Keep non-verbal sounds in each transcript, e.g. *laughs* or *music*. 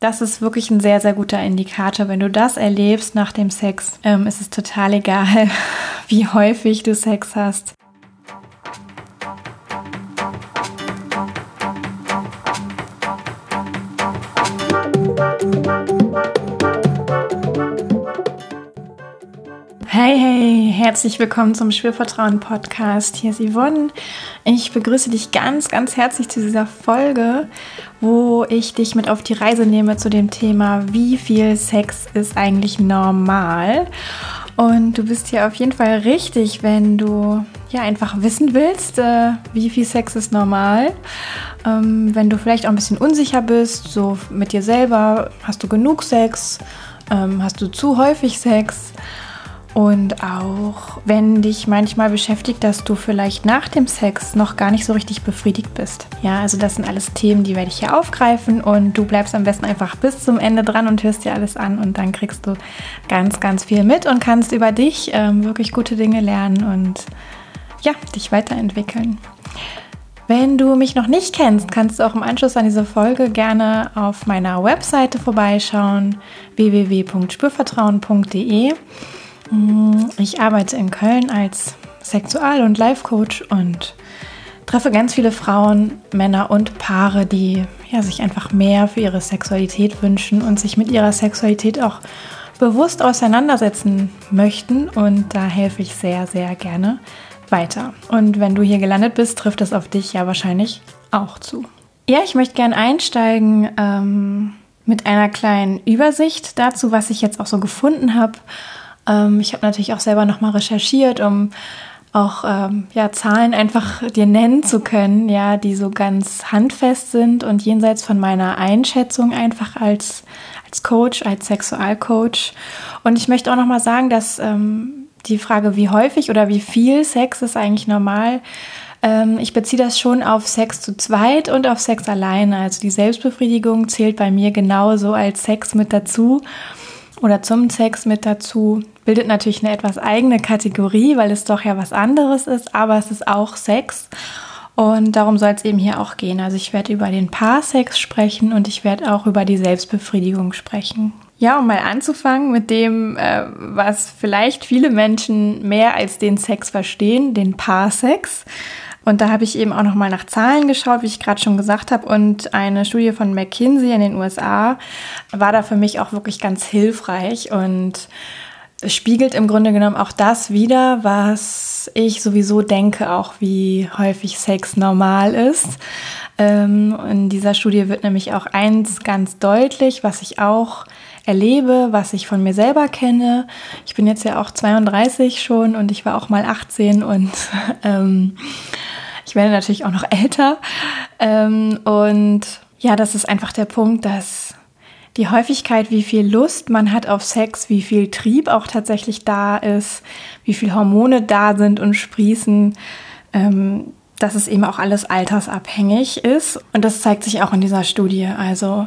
Das ist wirklich ein sehr, sehr guter Indikator. Wenn du das erlebst nach dem Sex, ähm, ist es total egal, *laughs* wie häufig du Sex hast. Hey, hey, herzlich willkommen zum Spürvertrauen Podcast. Hier ist Yvonne. Ich begrüße dich ganz, ganz herzlich zu dieser Folge, wo ich dich mit auf die Reise nehme zu dem Thema, wie viel Sex ist eigentlich normal? Und du bist hier auf jeden Fall richtig, wenn du ja einfach wissen willst, äh, wie viel Sex ist normal. Ähm, wenn du vielleicht auch ein bisschen unsicher bist, so mit dir selber, hast du genug Sex? Ähm, hast du zu häufig Sex? Und auch wenn dich manchmal beschäftigt, dass du vielleicht nach dem Sex noch gar nicht so richtig befriedigt bist. Ja, also das sind alles Themen, die werde ich hier aufgreifen und du bleibst am besten einfach bis zum Ende dran und hörst dir alles an und dann kriegst du ganz, ganz viel mit und kannst über dich ähm, wirklich gute Dinge lernen und ja, dich weiterentwickeln. Wenn du mich noch nicht kennst, kannst du auch im Anschluss an diese Folge gerne auf meiner Webseite vorbeischauen www.spürvertrauen.de. Mm, ich arbeite in Köln als Sexual- und Life-Coach und treffe ganz viele Frauen, Männer und Paare, die ja, sich einfach mehr für ihre Sexualität wünschen und sich mit ihrer Sexualität auch bewusst auseinandersetzen möchten. Und da helfe ich sehr, sehr gerne weiter. Und wenn du hier gelandet bist, trifft es auf dich ja wahrscheinlich auch zu. Ja, ich möchte gerne einsteigen ähm, mit einer kleinen Übersicht dazu, was ich jetzt auch so gefunden habe ähm, ich habe natürlich auch selber nochmal recherchiert, um auch ähm, ja, Zahlen einfach dir nennen zu können, ja, die so ganz handfest sind und jenseits von meiner Einschätzung einfach als, als Coach, als Sexualcoach. Und ich möchte auch nochmal sagen, dass ähm, die Frage, wie häufig oder wie viel Sex ist eigentlich normal, ähm, ich beziehe das schon auf Sex zu zweit und auf Sex alleine. Also die Selbstbefriedigung zählt bei mir genauso als Sex mit dazu oder zum Sex mit dazu. Bildet natürlich eine etwas eigene Kategorie, weil es doch ja was anderes ist, aber es ist auch Sex. Und darum soll es eben hier auch gehen. Also ich werde über den Paarsex sprechen und ich werde auch über die Selbstbefriedigung sprechen. Ja, um mal anzufangen mit dem, äh, was vielleicht viele Menschen mehr als den Sex verstehen, den Paarsex. Und da habe ich eben auch noch mal nach Zahlen geschaut, wie ich gerade schon gesagt habe. Und eine Studie von McKinsey in den USA war da für mich auch wirklich ganz hilfreich und spiegelt im Grunde genommen auch das wieder, was ich sowieso denke, auch wie häufig Sex normal ist. Ähm, in dieser Studie wird nämlich auch eins ganz deutlich, was ich auch erlebe, was ich von mir selber kenne. Ich bin jetzt ja auch 32 schon und ich war auch mal 18 und *laughs* ähm, ich werde natürlich auch noch *laughs* älter. Ähm, und ja, das ist einfach der Punkt, dass die Häufigkeit, wie viel Lust man hat auf Sex, wie viel Trieb auch tatsächlich da ist, wie viel Hormone da sind und sprießen, ähm, dass es eben auch alles altersabhängig ist. Und das zeigt sich auch in dieser Studie. Also,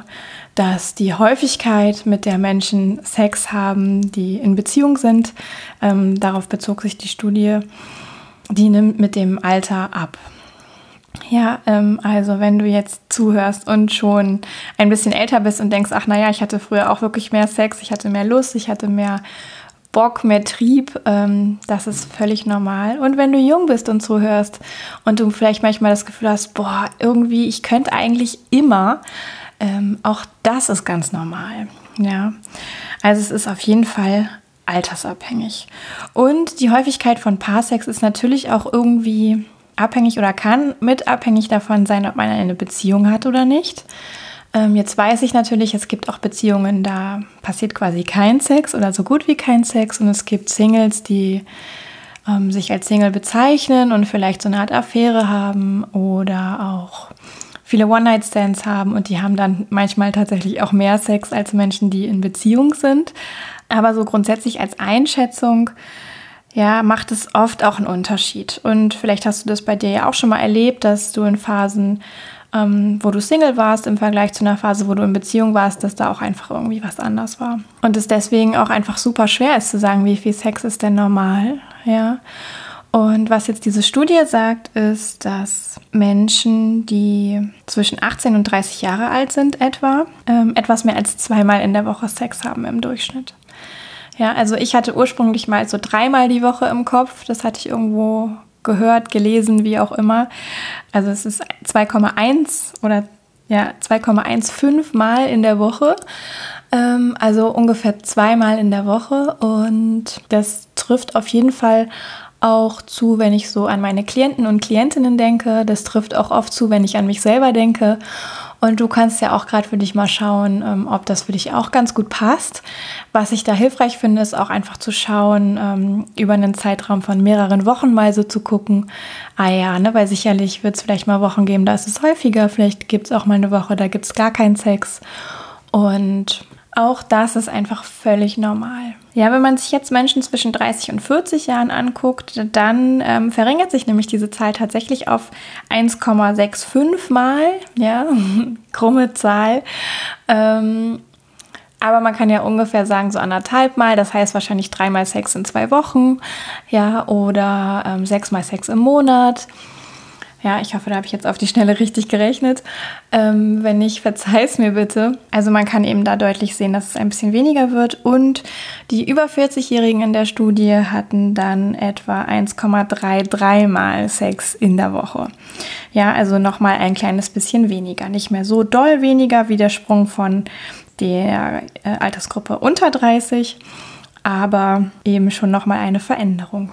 dass die Häufigkeit, mit der Menschen Sex haben, die in Beziehung sind, ähm, darauf bezog sich die Studie, die nimmt mit dem Alter ab. Ja, ähm, also wenn du jetzt zuhörst und schon ein bisschen älter bist und denkst, ach naja, ich hatte früher auch wirklich mehr Sex, ich hatte mehr Lust, ich hatte mehr Bock, mehr Trieb, ähm, das ist völlig normal. Und wenn du jung bist und zuhörst und du vielleicht manchmal das Gefühl hast, boah, irgendwie, ich könnte eigentlich immer, ähm, auch das ist ganz normal. Ja, also es ist auf jeden Fall altersabhängig. Und die Häufigkeit von Paarsex ist natürlich auch irgendwie abhängig oder kann mit abhängig davon sein, ob man eine Beziehung hat oder nicht. Ähm, jetzt weiß ich natürlich, es gibt auch Beziehungen, da passiert quasi kein Sex oder so gut wie kein Sex. Und es gibt Singles, die ähm, sich als Single bezeichnen und vielleicht so eine Art Affäre haben oder auch viele One-Night-Stands haben und die haben dann manchmal tatsächlich auch mehr Sex als Menschen, die in Beziehung sind. Aber so grundsätzlich als Einschätzung ja, macht es oft auch einen Unterschied. Und vielleicht hast du das bei dir ja auch schon mal erlebt, dass du in Phasen, ähm, wo du Single warst, im Vergleich zu einer Phase, wo du in Beziehung warst, dass da auch einfach irgendwie was anders war. Und es deswegen auch einfach super schwer ist zu sagen, wie viel Sex ist denn normal, ja. Und was jetzt diese Studie sagt, ist, dass Menschen, die zwischen 18 und 30 Jahre alt sind, etwa, ähm, etwas mehr als zweimal in der Woche Sex haben im Durchschnitt. Ja, also ich hatte ursprünglich mal so dreimal die Woche im Kopf. Das hatte ich irgendwo gehört, gelesen, wie auch immer. Also es ist 2,1 oder ja, 2,15 Mal in der Woche. Ähm, also ungefähr zweimal in der Woche. Und das trifft auf jeden Fall auch zu, wenn ich so an meine Klienten und Klientinnen denke. Das trifft auch oft zu, wenn ich an mich selber denke. Und du kannst ja auch gerade für dich mal schauen, ähm, ob das für dich auch ganz gut passt. Was ich da hilfreich finde, ist auch einfach zu schauen, ähm, über einen Zeitraum von mehreren Wochen mal so zu gucken. Ah ja, ne, weil sicherlich wird es vielleicht mal Wochen geben, da ist es häufiger. Vielleicht gibt es auch mal eine Woche, da gibt es gar keinen Sex. Und auch das ist einfach völlig normal. Ja, wenn man sich jetzt Menschen zwischen 30 und 40 Jahren anguckt, dann ähm, verringert sich nämlich diese Zahl tatsächlich auf 1,65 Mal. Ja, *laughs* krumme Zahl. Ähm, aber man kann ja ungefähr sagen, so anderthalb Mal, das heißt wahrscheinlich dreimal Sex in zwei Wochen, ja, oder ähm, sechsmal Sex im Monat. Ja, ich hoffe, da habe ich jetzt auf die Schnelle richtig gerechnet. Ähm, wenn nicht, verzeih es mir bitte. Also man kann eben da deutlich sehen, dass es ein bisschen weniger wird. Und die über 40-Jährigen in der Studie hatten dann etwa 1,33 Mal Sex in der Woche. Ja, also nochmal ein kleines bisschen weniger. Nicht mehr so doll weniger wie der Sprung von der äh, Altersgruppe unter 30, aber eben schon nochmal eine Veränderung.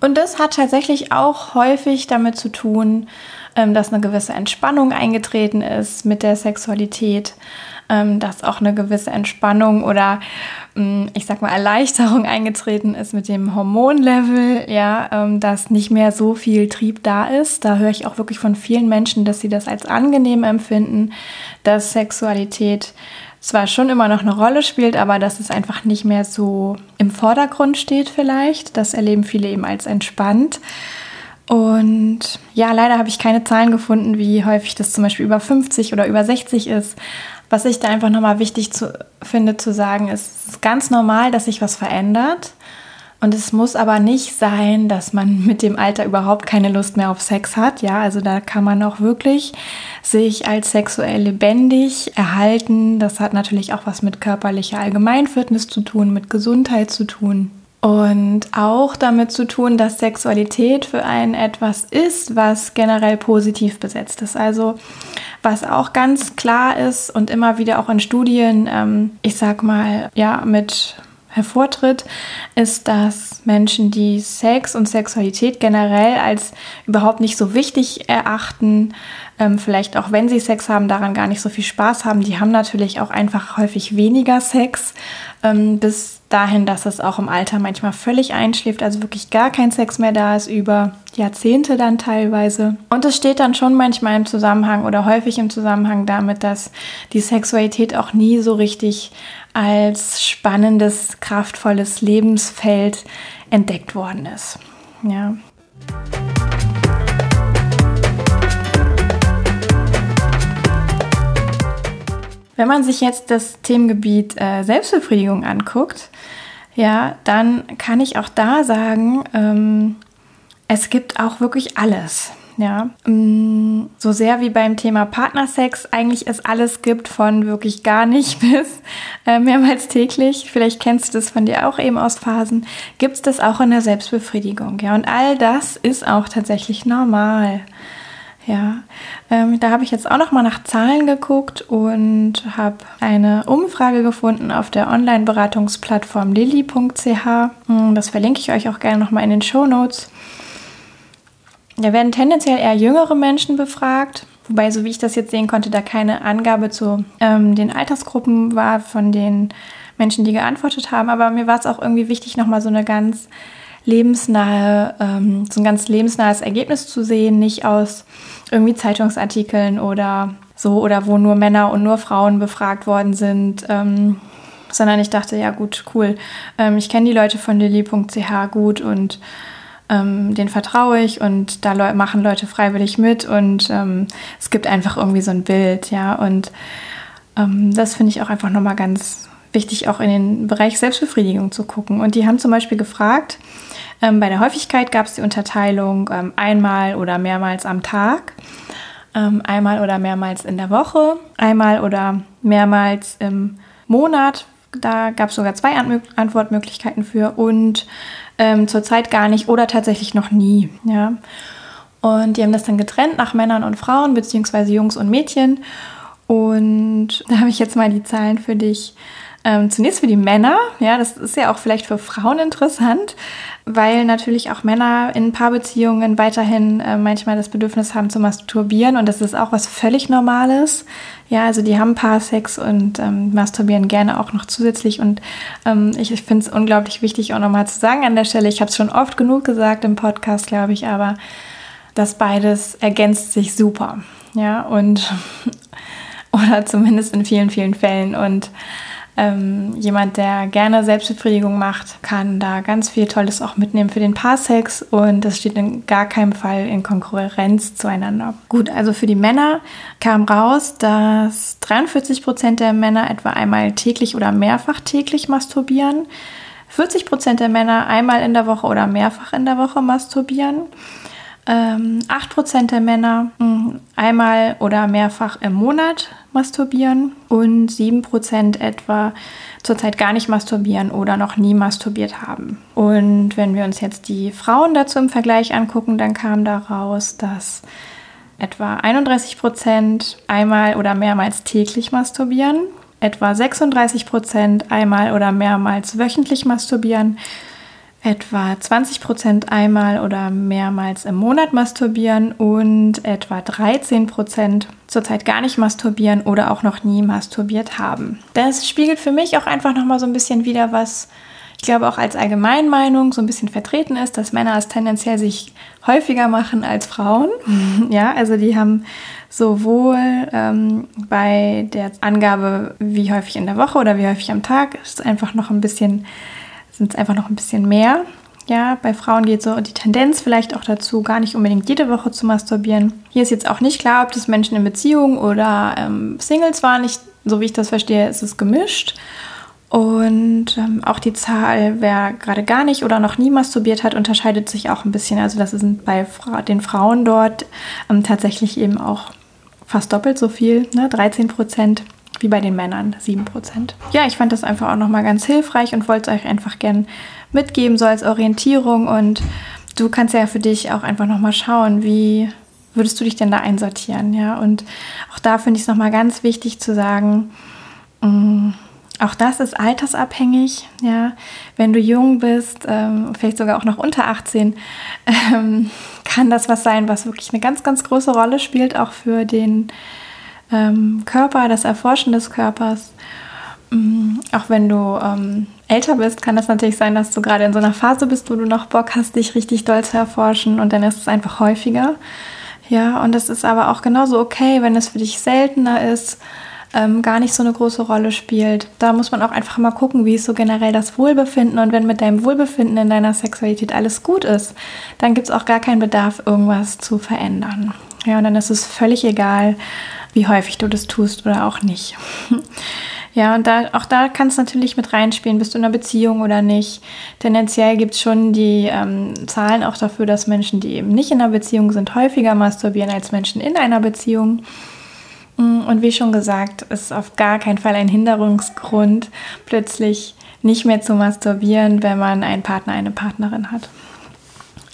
Und das hat tatsächlich auch häufig damit zu tun, ähm, dass eine gewisse Entspannung eingetreten ist mit der Sexualität, ähm, dass auch eine gewisse Entspannung oder ähm, ich sag mal Erleichterung eingetreten ist mit dem Hormonlevel, ja, dass nicht mehr so viel Trieb da ist. Da höre ich auch wirklich von vielen Menschen, dass sie das als angenehm empfinden, dass Sexualität zwar schon immer noch eine Rolle spielt, aber dass es einfach nicht mehr so im Vordergrund steht vielleicht. Das erleben viele eben als entspannt. Und ja, leider habe ich keine Zahlen gefunden, wie häufig das zum Beispiel über 50 oder über 60 ist. Was ich da einfach nochmal wichtig zu, finde zu sagen, ist, es ist ganz normal, dass sich was verändert. Und es muss aber nicht sein, dass man *laughs* mit dem Alter überhaupt keine Lust mehr auf Sex hat. Ja, also da kann man auch wirklich sich als sexuell lebendig erhalten. Das hat natürlich auch was mit körperlicher Allgemeinfitness zu tun, mit Gesundheit zu tun. Und auch damit zu tun, dass Sexualität für einen etwas ist, was generell positiv besetzt ist. Also was auch ganz klar ist und immer wieder auch in Studien, ähm, ich sag mal, ja, mit hervortritt, ist, dass Menschen, die Sex und Sexualität generell als überhaupt nicht so wichtig erachten, ähm, vielleicht auch wenn sie Sex haben, daran gar nicht so viel Spaß haben, die haben natürlich auch einfach häufig weniger Sex, ähm, bis dahin, dass es auch im Alter manchmal völlig einschläft, also wirklich gar kein Sex mehr da ist, über Jahrzehnte dann teilweise. Und es steht dann schon manchmal im Zusammenhang oder häufig im Zusammenhang damit, dass die Sexualität auch nie so richtig als spannendes, kraftvolles Lebensfeld entdeckt worden ist. Ja. Wenn man sich jetzt das Themengebiet äh, Selbstbefriedigung anguckt, ja, dann kann ich auch da sagen, ähm, es gibt auch wirklich alles. Ja, mm, so sehr wie beim Thema Partnersex eigentlich es alles gibt, von wirklich gar nicht *laughs* bis äh, mehrmals täglich. Vielleicht kennst du das von dir auch eben aus Phasen. Gibt es das auch in der Selbstbefriedigung? Ja, und all das ist auch tatsächlich normal. Ja, ähm, da habe ich jetzt auch noch mal nach Zahlen geguckt und habe eine Umfrage gefunden auf der Online-Beratungsplattform lilly.ch. Mm, das verlinke ich euch auch gerne noch mal in den Show Notes. Da werden tendenziell eher jüngere Menschen befragt, wobei, so wie ich das jetzt sehen konnte, da keine Angabe zu ähm, den Altersgruppen war von den Menschen, die geantwortet haben. Aber mir war es auch irgendwie wichtig, nochmal so eine ganz lebensnahe, ähm, so ein ganz lebensnahes Ergebnis zu sehen, nicht aus irgendwie Zeitungsartikeln oder so oder wo nur Männer und nur Frauen befragt worden sind. Ähm, sondern ich dachte, ja gut, cool. Ähm, ich kenne die Leute von lilly.ch gut und ähm, den vertraue ich und da le machen Leute freiwillig mit und ähm, es gibt einfach irgendwie so ein Bild, ja. Und ähm, das finde ich auch einfach nochmal ganz wichtig, auch in den Bereich Selbstbefriedigung zu gucken. Und die haben zum Beispiel gefragt, Ähm, bei der Häufigkeit gab es die Unterteilung ähm, einmal oder mehrmals am Tag, ähm, einmal oder mehrmals in der Woche, einmal oder mehrmals im Monat. Da gab es sogar zwei Ant Antwortmöglichkeiten für und ähm, zurzeit gar nicht oder tatsächlich noch nie. Ja. Und die haben das dann getrennt nach Männern und Frauen, beziehungsweise Jungs und Mädchen. Und *laughs* da habe ich jetzt mal die Zahlen für dich. Ähm, zunächst für die Männer, ja, das ist ja auch vielleicht für Frauen interessant, weil natürlich auch Männer in Paarbeziehungen weiterhin äh, manchmal das Bedürfnis haben zu masturbieren und das ist auch was völlig Normales. Ja, also die haben Paarsex und ähm, masturbieren gerne auch noch zusätzlich und ähm, ich, ich finde es unglaublich wichtig auch nochmal zu sagen an der Stelle, ich habe es schon oft genug gesagt im Podcast, glaube ich, aber das beides ergänzt sich super. Ja, und *laughs* oder zumindest in vielen, vielen Fällen. Und ähm, jemand, der gerne Selbstbefriedigung macht, kann da ganz viel Tolles auch mitnehmen für den Paarsex und das steht in gar keinem Fall in Konkurrenz zueinander. Gut, also für die Männer kam raus, dass 43 Prozent der Männer etwa einmal täglich oder mehrfach täglich masturbieren. 40 Prozent der Männer einmal in der Woche oder mehrfach in der Woche masturbieren ähm, 8% der Männer mh, hm, einmal oder mehrfach im Monat masturbieren und 7% etwa zurzeit gar nicht masturbieren oder noch nie masturbiert haben. Und wenn wir uns jetzt die Frauen dazu im Vergleich angucken, dann kam daraus, dass etwa 31% einmal oder mehrmals täglich masturbieren, etwa 36% einmal oder mehrmals wöchentlich masturbieren etwa 20 Prozent einmal oder mehrmals im Monat masturbieren und etwa 13 Prozent zurzeit gar nicht masturbieren oder auch noch nie masturbiert haben. Das spiegelt für mich auch einfach nochmal so ein bisschen wieder, was ich glaube auch als Allgemeinmeinung so ein bisschen vertreten ist, dass Männer es tendenziell sich häufiger machen als Frauen. *laughs* ja, also die haben sowohl ähm, bei der Angabe, wie häufig in der Woche oder wie häufig am Tag, ist einfach noch ein bisschen sind es einfach noch ein bisschen mehr. Ja, bei Frauen geht so die Tendenz vielleicht auch dazu, gar nicht unbedingt jede Woche zu masturbieren. Hier ist jetzt auch nicht klar, ob das Menschen in Beziehung oder ähm, Singles waren. Ich, so wie ich das verstehe, ist es gemischt. Und ähm, auch die Zahl, wer gerade gar nicht oder noch nie masturbiert hat, unterscheidet sich auch ein bisschen. Also das sind bei Fra den Frauen dort ähm, tatsächlich eben auch fast doppelt so viel, ne? 13 Prozent wie bei den Männern 7%. Ja, ich fand das einfach auch nochmal ganz hilfreich und wollte es euch einfach gern mitgeben, so als Orientierung. Und du kannst ja für dich auch einfach nochmal schauen, wie würdest du dich denn da einsortieren, ja? Und auch da finde ich es nochmal ganz wichtig zu sagen, mm, auch das ist altersabhängig, ja. Wenn du jung bist, ähm, vielleicht sogar auch noch unter 18, *laughs* ähm, kann das was sein, was wirklich eine ganz, ganz große Rolle spielt, auch für den ähm, Körper, das Erforschen des Körpers. Ähm, auch wenn du ähm, älter bist, kann das natürlich sein, dass du gerade in so einer Phase bist, wo du noch Bock hast, dich richtig doll zu erforschen und dann ist es einfach häufiger. Ja, und das ist aber auch genauso okay, wenn es für dich seltener ist, ähm, gar nicht so eine große Rolle spielt. Da muss man auch einfach mal gucken, wie ist so generell das Wohlbefinden. Und wenn mit deinem Wohlbefinden in deiner Sexualität alles gut ist, dann gibt es auch gar keinen Bedarf, irgendwas zu verändern. Ja, und dann ist es völlig egal, wie häufig du das tust oder auch nicht. *laughs* Ja, und da, auch da kann es natürlich mit reinspielen, bist du in einer Beziehung oder nicht. Tendenziell gibt es schon die ähm, Zahlen auch dafür, dass Menschen, die eben nicht in einer Beziehung sind, häufiger masturbieren als Menschen in einer Beziehung. Mm, und wie schon gesagt, ist auf gar keinen Fall ein Hinderungsgrund, plötzlich nicht mehr zu masturbieren, wenn man einen Partner, eine Partnerin hat.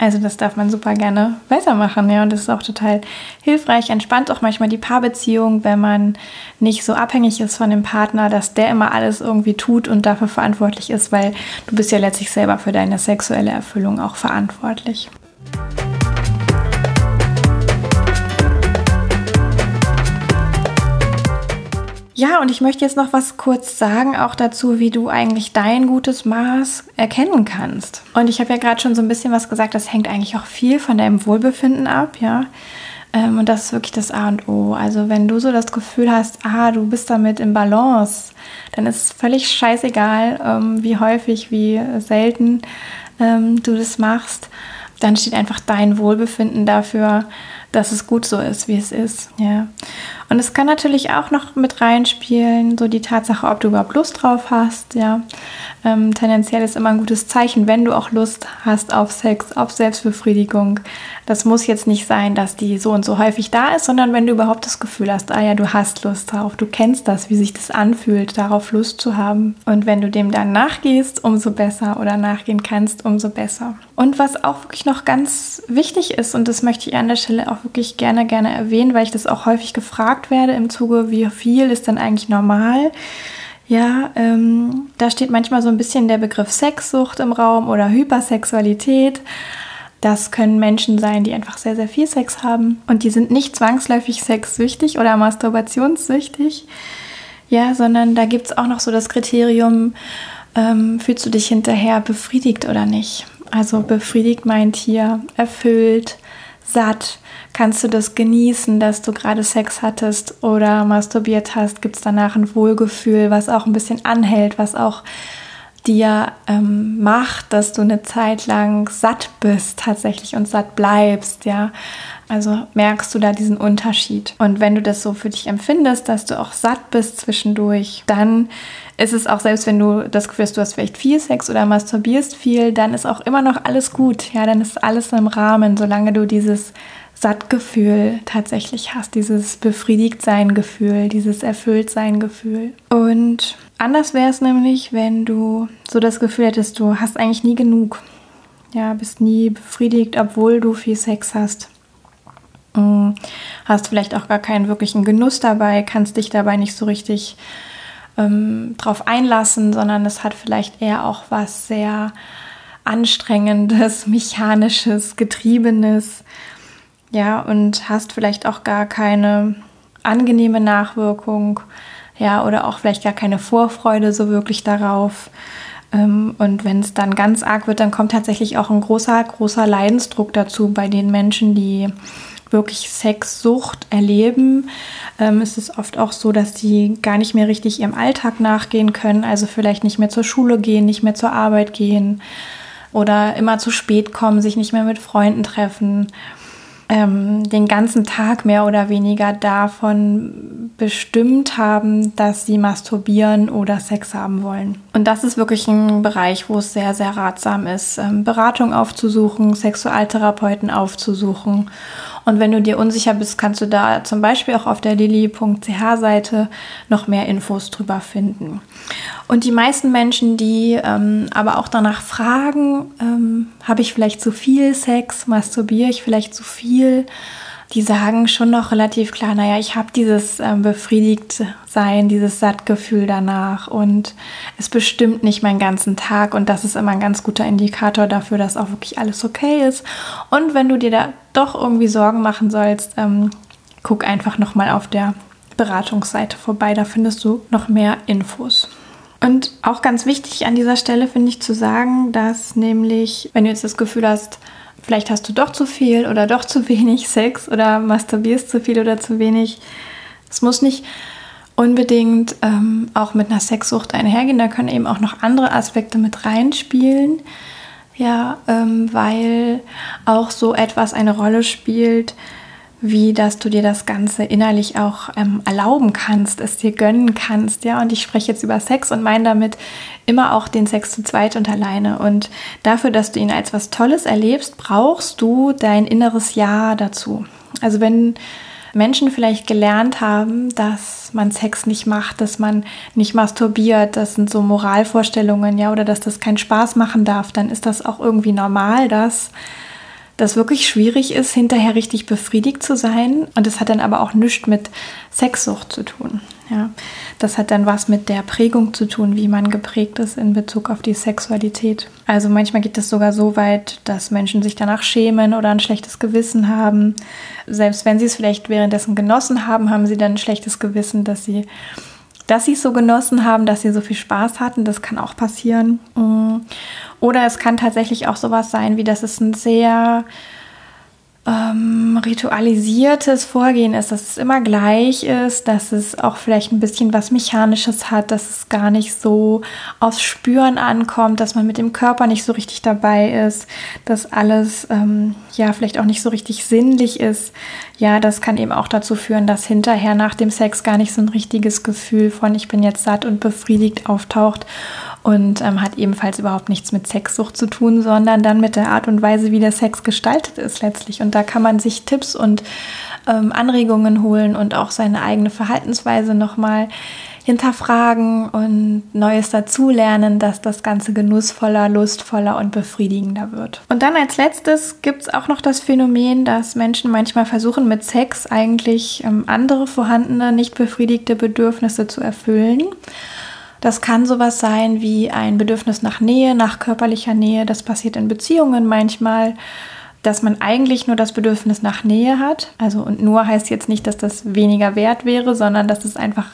Also das darf man super gerne weitermachen, ja. Und das ist auch total hilfreich, entspannt auch manchmal die Paarbeziehung, wenn man nicht so abhängig ist von dem Partner, dass der immer alles irgendwie tut und dafür verantwortlich ist, weil du bist ja letztlich selber für deine sexuelle Erfüllung auch verantwortlich. Ja, und ich möchte jetzt noch was kurz sagen, auch dazu, wie du eigentlich dein gutes Maß erkennen kannst. Und ich habe ja gerade schon so ein bisschen was gesagt, das hängt eigentlich auch viel von deinem Wohlbefinden ab, ja. Ähm, und das ist wirklich das A und O. Also wenn du so das Gefühl hast, ah, du bist damit im Balance, dann ist es völlig scheißegal, ähm, wie häufig, wie selten ähm, du das machst. Dann steht einfach dein Wohlbefinden dafür, dass es gut so ist, wie es ist. Ja. Und es kann natürlich auch noch mit reinspielen, so die Tatsache, ob du überhaupt Lust drauf hast, ja. Ähm, tendenziell ist immer ein gutes Zeichen, wenn du auch Lust hast auf Sex, auf Selbstbefriedigung. Das muss jetzt nicht sein, dass die so und so häufig da ist, sondern wenn du überhaupt das Gefühl hast, ah ja, du hast Lust drauf, du kennst das, wie sich das anfühlt, darauf Lust zu haben. Und wenn du dem dann nachgehst, umso besser oder nachgehen kannst, umso besser. Und was auch wirklich noch ganz wichtig ist, und das möchte ich an der Stelle auch wirklich gerne, gerne erwähnen, weil ich das auch häufig gefragt werde im Zuge, wie viel ist denn eigentlich normal? Ja, ähm, da steht manchmal so ein bisschen der Begriff Sexsucht im Raum oder Hypersexualität. Das können Menschen sein, die einfach sehr, sehr viel Sex haben und die sind nicht zwangsläufig sexsüchtig oder masturbationssüchtig. Ja, sondern da gibt es auch noch so das Kriterium, ähm, fühlst du dich hinterher befriedigt oder nicht? Also befriedigt meint hier erfüllt, satt, Kannst du das genießen, dass du gerade Sex hattest oder masturbiert hast? Gibt es danach ein Wohlgefühl, was auch ein bisschen anhält, was auch dir ähm, macht, dass du eine Zeit lang satt bist tatsächlich und satt bleibst, ja. Also merkst du da diesen Unterschied. Und wenn du das so für dich empfindest, dass du auch satt bist zwischendurch, dann ist es auch, selbst wenn du das Gefühl hast, du hast vielleicht viel Sex oder masturbierst viel, dann ist auch immer noch alles gut. Ja, dann ist alles im Rahmen, solange du dieses Sattgefühl tatsächlich hast, dieses Befriedigtsein-Gefühl, dieses Erfülltsein-Gefühl. Und anders wäre es nämlich, wenn du so das Gefühl hättest, du hast eigentlich nie genug. Ja, bist nie befriedigt, obwohl du viel Sex hast. Mm, hast vielleicht auch gar keinen wirklichen Genuss dabei, kannst dich dabei nicht so richtig ähm, drauf einlassen, sondern es hat vielleicht eher auch was sehr anstrengendes, mechanisches, getriebenes ja, und hast vielleicht auch gar keine angenehme Nachwirkung, ja, oder auch vielleicht gar keine Vorfreude so wirklich darauf. Ähm, und wenn es dann ganz arg wird, dann kommt tatsächlich auch ein großer, großer Leidensdruck dazu bei den Menschen, die wirklich Sexsucht erleben. Ähm, ist es oft auch so, dass die gar nicht mehr richtig ihrem Alltag nachgehen können, also vielleicht nicht mehr zur Schule gehen, nicht mehr zur Arbeit gehen oder immer zu spät kommen, sich nicht mehr mit Freunden treffen ähm, den ganzen Tag mehr oder weniger davon bestimmt haben, dass sie masturbieren oder Sex haben wollen. Und das ist wirklich ein Bereich, wo es sehr, sehr ratsam ist, ähm, Beratung aufzusuchen, Sexualtherapeuten aufzusuchen und wenn du dir unsicher bist, kannst du da zum Beispiel auch auf der lili.ch-Seite noch mehr Infos drüber finden. Und die meisten Menschen, die ähm, aber auch danach fragen, ähm, habe ich vielleicht zu viel Sex, masturbiere ich vielleicht zu viel, die sagen schon noch relativ klar, naja, ich habe dieses ähm, befriedigt sein, dieses Sattgefühl danach und es bestimmt nicht meinen ganzen Tag und das ist immer ein ganz guter Indikator dafür, dass auch wirklich alles okay ist. Und wenn du dir da doch irgendwie Sorgen machen sollst, ähm, guck einfach nochmal auf der Beratungsseite vorbei, da findest du noch mehr Infos. Und auch ganz wichtig an dieser Stelle finde ich zu sagen, dass nämlich, wenn du jetzt das Gefühl hast, vielleicht hast du doch zu viel oder doch zu wenig Sex oder masturbierst zu viel oder zu wenig. Es muss nicht unbedingt ähm, auch mit einer Sexsucht einhergehen. Da können eben auch noch andere Aspekte mit reinspielen. Ja, ähm, weil auch so etwas eine Rolle spielt, wie dass du dir das Ganze innerlich auch ähm, erlauben kannst, es dir gönnen kannst, ja. Und ich spreche jetzt über Sex und meine damit immer auch den Sex zu zweit und alleine. Und dafür, dass du ihn als was Tolles erlebst, brauchst du dein inneres Ja dazu. Also wenn Menschen vielleicht gelernt haben, dass man Sex nicht macht, dass man nicht masturbiert, das sind so Moralvorstellungen, ja, oder dass das keinen Spaß machen darf, dann ist das auch irgendwie normal, dass das wirklich schwierig ist, hinterher richtig befriedigt zu sein. Und es hat dann aber auch nichts mit Sexsucht zu tun. Ja, das hat dann was mit der Prägung zu tun, wie man geprägt ist in Bezug auf die Sexualität. Also manchmal geht es sogar so weit, dass Menschen sich danach schämen oder ein schlechtes Gewissen haben. Selbst wenn sie es vielleicht währenddessen genossen haben, haben sie dann ein schlechtes Gewissen, dass sie dass sie es so genossen haben, dass sie so viel Spaß hatten. Das kann auch passieren. Mm. Oder es kann tatsächlich auch sowas sein, wie dass es ein sehr ähm, ritualisiertes Vorgehen ist, dass es immer gleich ist, dass es auch vielleicht ein bisschen was Mechanisches hat, dass es gar nicht so aufs Spüren ankommt, dass man mit dem Körper nicht so richtig dabei ist, dass alles ähm, ja vielleicht auch nicht so richtig sinnlich ist. Ja, das kann eben auch dazu führen, dass hinterher nach dem Sex gar nicht so ein richtiges Gefühl von ich bin jetzt satt und befriedigt auftaucht und ähm, hat ebenfalls überhaupt nichts mit Sexsucht zu tun, sondern dann mit der Art und Weise, wie der Sex gestaltet ist letztlich. Und da kann man sich Tipps und ähm, Anregungen holen und auch seine eigene Verhaltensweise nochmal hinterfragen und Neues dazulernen, dass das Ganze genussvoller, lustvoller und befriedigender wird. Und dann als letztes gibt es auch noch das Phänomen, dass Menschen manchmal versuchen, mit Sex eigentlich ähm, andere vorhandene, nicht befriedigte Bedürfnisse zu erfüllen. Das kann sowas sein wie ein Bedürfnis nach Nähe, nach körperlicher Nähe. Das passiert in Beziehungen manchmal, dass man eigentlich nur das Bedürfnis nach Nähe hat. Also und nur heißt jetzt nicht, dass das weniger wert wäre, sondern dass es einfach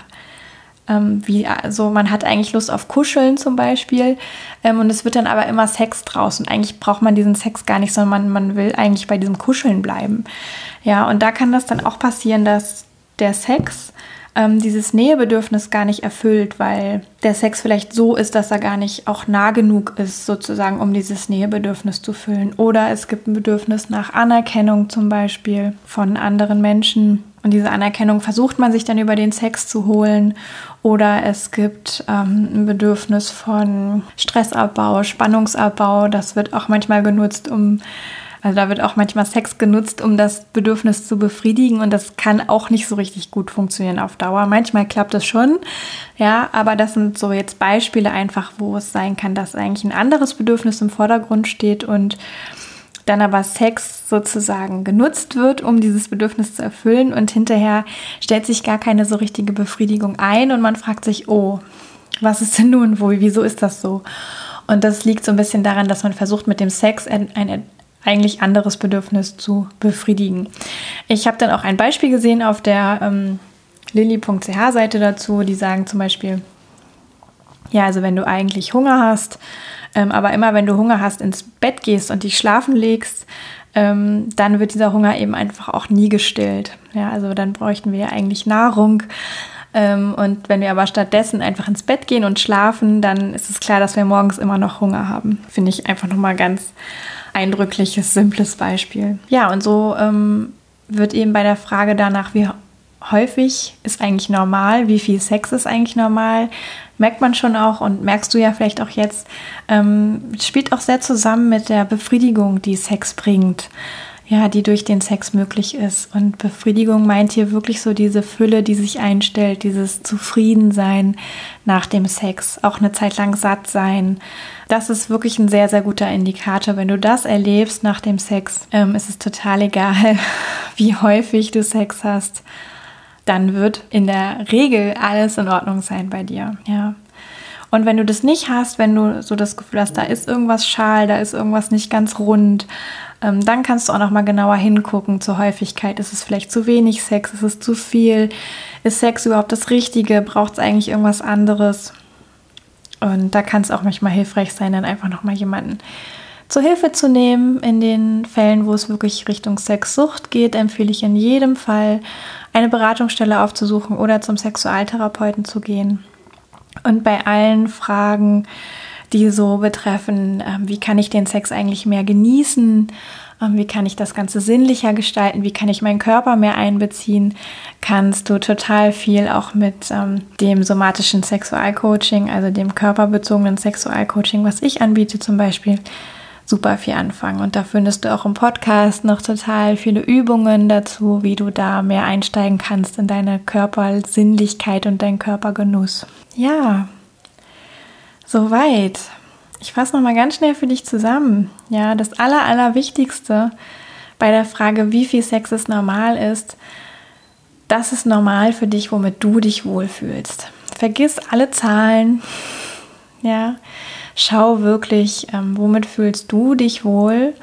ähm, wie, also man hat eigentlich Lust auf Kuscheln zum Beispiel ähm, und es wird dann aber immer Sex draus und eigentlich braucht man diesen Sex gar nicht, sondern man, man will eigentlich bei diesem Kuscheln bleiben. Ja, und da kann das dann auch passieren, dass der Sex ähm, dieses Nähebedürfnis gar nicht erfüllt, weil der Sex vielleicht so ist, dass er gar nicht auch nah genug ist, sozusagen, um dieses Nähebedürfnis zu füllen. Oder es gibt ein Bedürfnis nach Anerkennung zum Beispiel von anderen Menschen. Und diese Anerkennung versucht man sich dann über den Sex zu holen. Oder es gibt ähm, ein Bedürfnis von Stressabbau, Spannungsabbau. Das wird auch manchmal genutzt, um also da wird auch manchmal Sex genutzt, um das Bedürfnis zu befriedigen und das kann auch nicht so richtig gut funktionieren auf Dauer. Manchmal klappt es schon, ja, aber das sind so jetzt Beispiele einfach, wo es sein kann, dass eigentlich ein anderes Bedürfnis im Vordergrund steht und dann aber Sex sozusagen genutzt wird, um dieses Bedürfnis zu erfüllen und hinterher stellt sich gar keine so richtige Befriedigung ein und man fragt sich, oh, was ist denn nun, wo, wieso ist das so? Und das liegt so ein bisschen daran, dass man versucht, mit dem Sex ein, ein eigentlich anderes Bedürfnis zu befriedigen. Ich habe dann auch ein Beispiel gesehen auf der ähm, lilly.ch-Seite dazu, die sagen zum Beispiel, ja, also wenn du eigentlich Hunger hast, ähm, aber immer wenn du Hunger hast, ins Bett gehst und dich schlafen legst, ähm, dann wird dieser Hunger eben einfach auch nie gestillt. Ja, also dann bräuchten wir ja eigentlich Nahrung. Ähm, und wenn wir aber stattdessen einfach ins Bett gehen und schlafen, dann ist es klar, dass wir morgens immer noch Hunger haben. Finde ich einfach nochmal ganz eindrückliches, simples Beispiel. Ja, und so ähm, wird eben bei der Frage danach, wie häufig ist eigentlich normal, wie viel Sex ist eigentlich normal, merkt man schon auch und merkst du ja vielleicht auch jetzt, ähm, spielt auch sehr zusammen mit der Befriedigung, die Sex bringt ja, die durch den Sex möglich ist. Und Befriedigung meint hier wirklich so diese Fülle, die sich einstellt, dieses Zufriedensein nach dem Sex, auch eine Zeit lang satt sein. Das ist wirklich ein sehr, sehr guter Indikator. Wenn du das erlebst nach dem Sex, ähm, ist es total egal, *laughs* wie häufig du Sex hast. Dann wird in der Regel alles in Ordnung sein bei dir. Ja. Und wenn du das nicht hast, wenn du so das Gefühl hast, da ist irgendwas schal, da ist irgendwas nicht ganz rund, ähm, dann kannst du auch noch mal genauer hingucken zur Häufigkeit. Ist es vielleicht zu wenig Sex? Ist es zu viel? Ist Sex überhaupt das Richtige? Braucht es eigentlich irgendwas anderes? Und da kann es auch manchmal hilfreich sein, dann einfach noch mal jemanden zur Hilfe zu nehmen. In den Fällen, wo es wirklich Richtung Sexsucht geht, empfehle ich in jedem Fall, eine Beratungsstelle aufzusuchen oder zum Sexualtherapeuten zu gehen. Und bei allen Fragen, die so betreffen, ähm, wie kann ich den Sex eigentlich mehr genießen, ähm, wie kann ich das Ganze sinnlicher gestalten, wie kann ich meinen Körper mehr einbeziehen, kannst du total viel auch mit ähm, dem somatischen Sexualcoaching, also dem körperbezogenen Sexualcoaching, was ich anbiete zum Beispiel, super viel anfangen. Und da findest du auch im Podcast noch total viele Übungen dazu, wie du da mehr einsteigen kannst in deine Körpersinnlichkeit und deinen Körpergenuss. Ja, Soweit. Ich fasse noch mal ganz schnell für dich zusammen. Ja, das aller, allerwichtigste bei der Frage, wie viel Sex ist normal ist, das ist normal für dich, womit du dich wohlfühlst. Vergiss alle Zahlen. Ja, schau wirklich, ähm, womit fühlst du dich wohl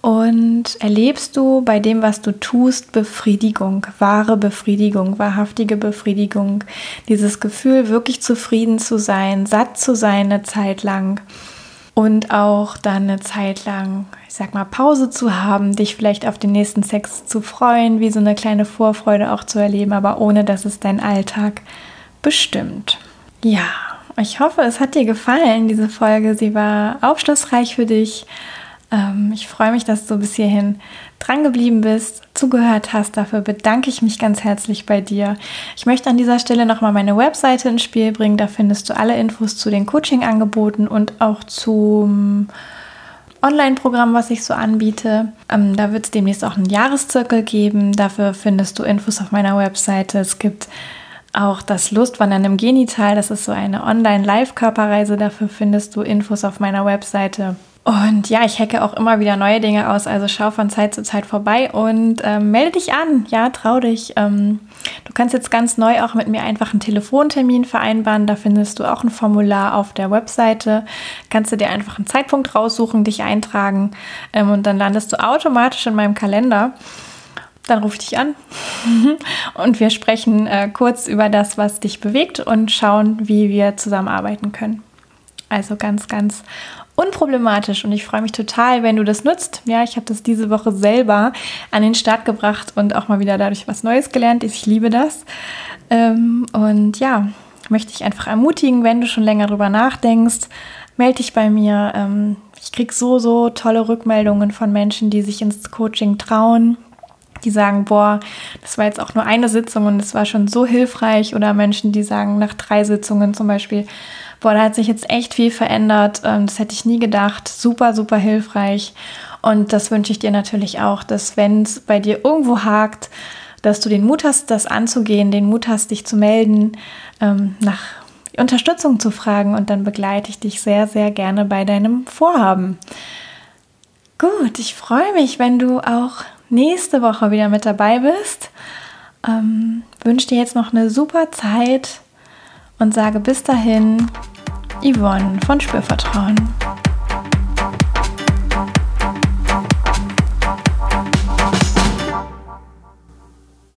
und erlebst du bei dem, was du tust, Befriedigung, wahre Befriedigung, wahrhaftige Befriedigung, dieses Gefühl, wirklich zufrieden zu sein, satt zu sein eine Zeit lang, und auch dann eine Zeit lang, ich sag mal, Pause zu haben, dich vielleicht auf den nächsten Sex zu freuen, wie so eine kleine Vorfreude auch zu erleben, aber ohne dass es dein Alltag bestimmt. Ja, ich hoffe, es hat dir gefallen, diese Folge. Sie war aufschlussreich für dich. Ähm, ich freue mich, dass du bis hierhin dran geblieben bist, zugehört hast. Dafür bedanke ich mich ganz herzlich bei dir. Ich möchte an dieser Stelle nochmal meine Webseite ins Spiel bringen. Da findest du alle Infos zu den Coaching-Angeboten und auch zum Online-Programm, was ich so anbiete. Ähm, da wird es demnächst auch einen Jahreszirkel geben. Dafür findest du Infos auf meiner Webseite. Es gibt auch das Lustwandern im Genital. Das ist so eine Online-Live-Körperreise. Dafür findest du Infos auf meiner Webseite. Und ja, ich hacke auch immer wieder neue Dinge aus, also schau von Zeit zu Zeit vorbei und ähm, melde dich an. Ja, trau dich. Ähm, du kannst jetzt ganz neu auch mit mir einfach einen Telefontermin vereinbaren. Da findest du auch ein Formular auf der Webseite. Kannst du dir einfach einen Zeitpunkt raussuchen, dich eintragen ähm, und dann landest du automatisch in meinem Kalender. Dann ich dich an *laughs* und wir sprechen äh, kurz über das, was dich bewegt und schauen, wie wir zusammenarbeiten können. Also ganz, ganz unproblematisch und ich freue mich total, wenn du das nutzt. Ja, ich habe das diese Woche selber an den Start gebracht und auch mal wieder dadurch was Neues gelernt. Ich liebe das. Ähm, und ja, möchte ich einfach ermutigen, wenn du schon länger drüber nachdenkst, melde dich bei mir. Ähm, ich kriege so, so tolle Rückmeldungen von Menschen, die sich ins Coaching trauen, die sagen, boah, das war jetzt auch nur eine Sitzung und es war schon so hilfreich. Oder Menschen, die sagen, nach drei Sitzungen zum Beispiel, boah, da hat sich jetzt echt viel verändert. Ähm, das hätte ich nie gedacht. Super, super hilfreich. Und das wünsche ich dir natürlich auch, dass wenn es bei dir irgendwo hakt, dass du den Mut hast, das anzugehen, den Mut hast, dich zu melden, ähm, nach Unterstützung zu fragen und dann begleite ich dich sehr, sehr gerne bei deinem Vorhaben. Gut, ich freue mich, wenn du auch nächste Woche wieder mit dabei bist. Ähm, wünsche dir jetzt noch eine super Zeit und sage bis dahin, Yvonne von Spürvertrauen.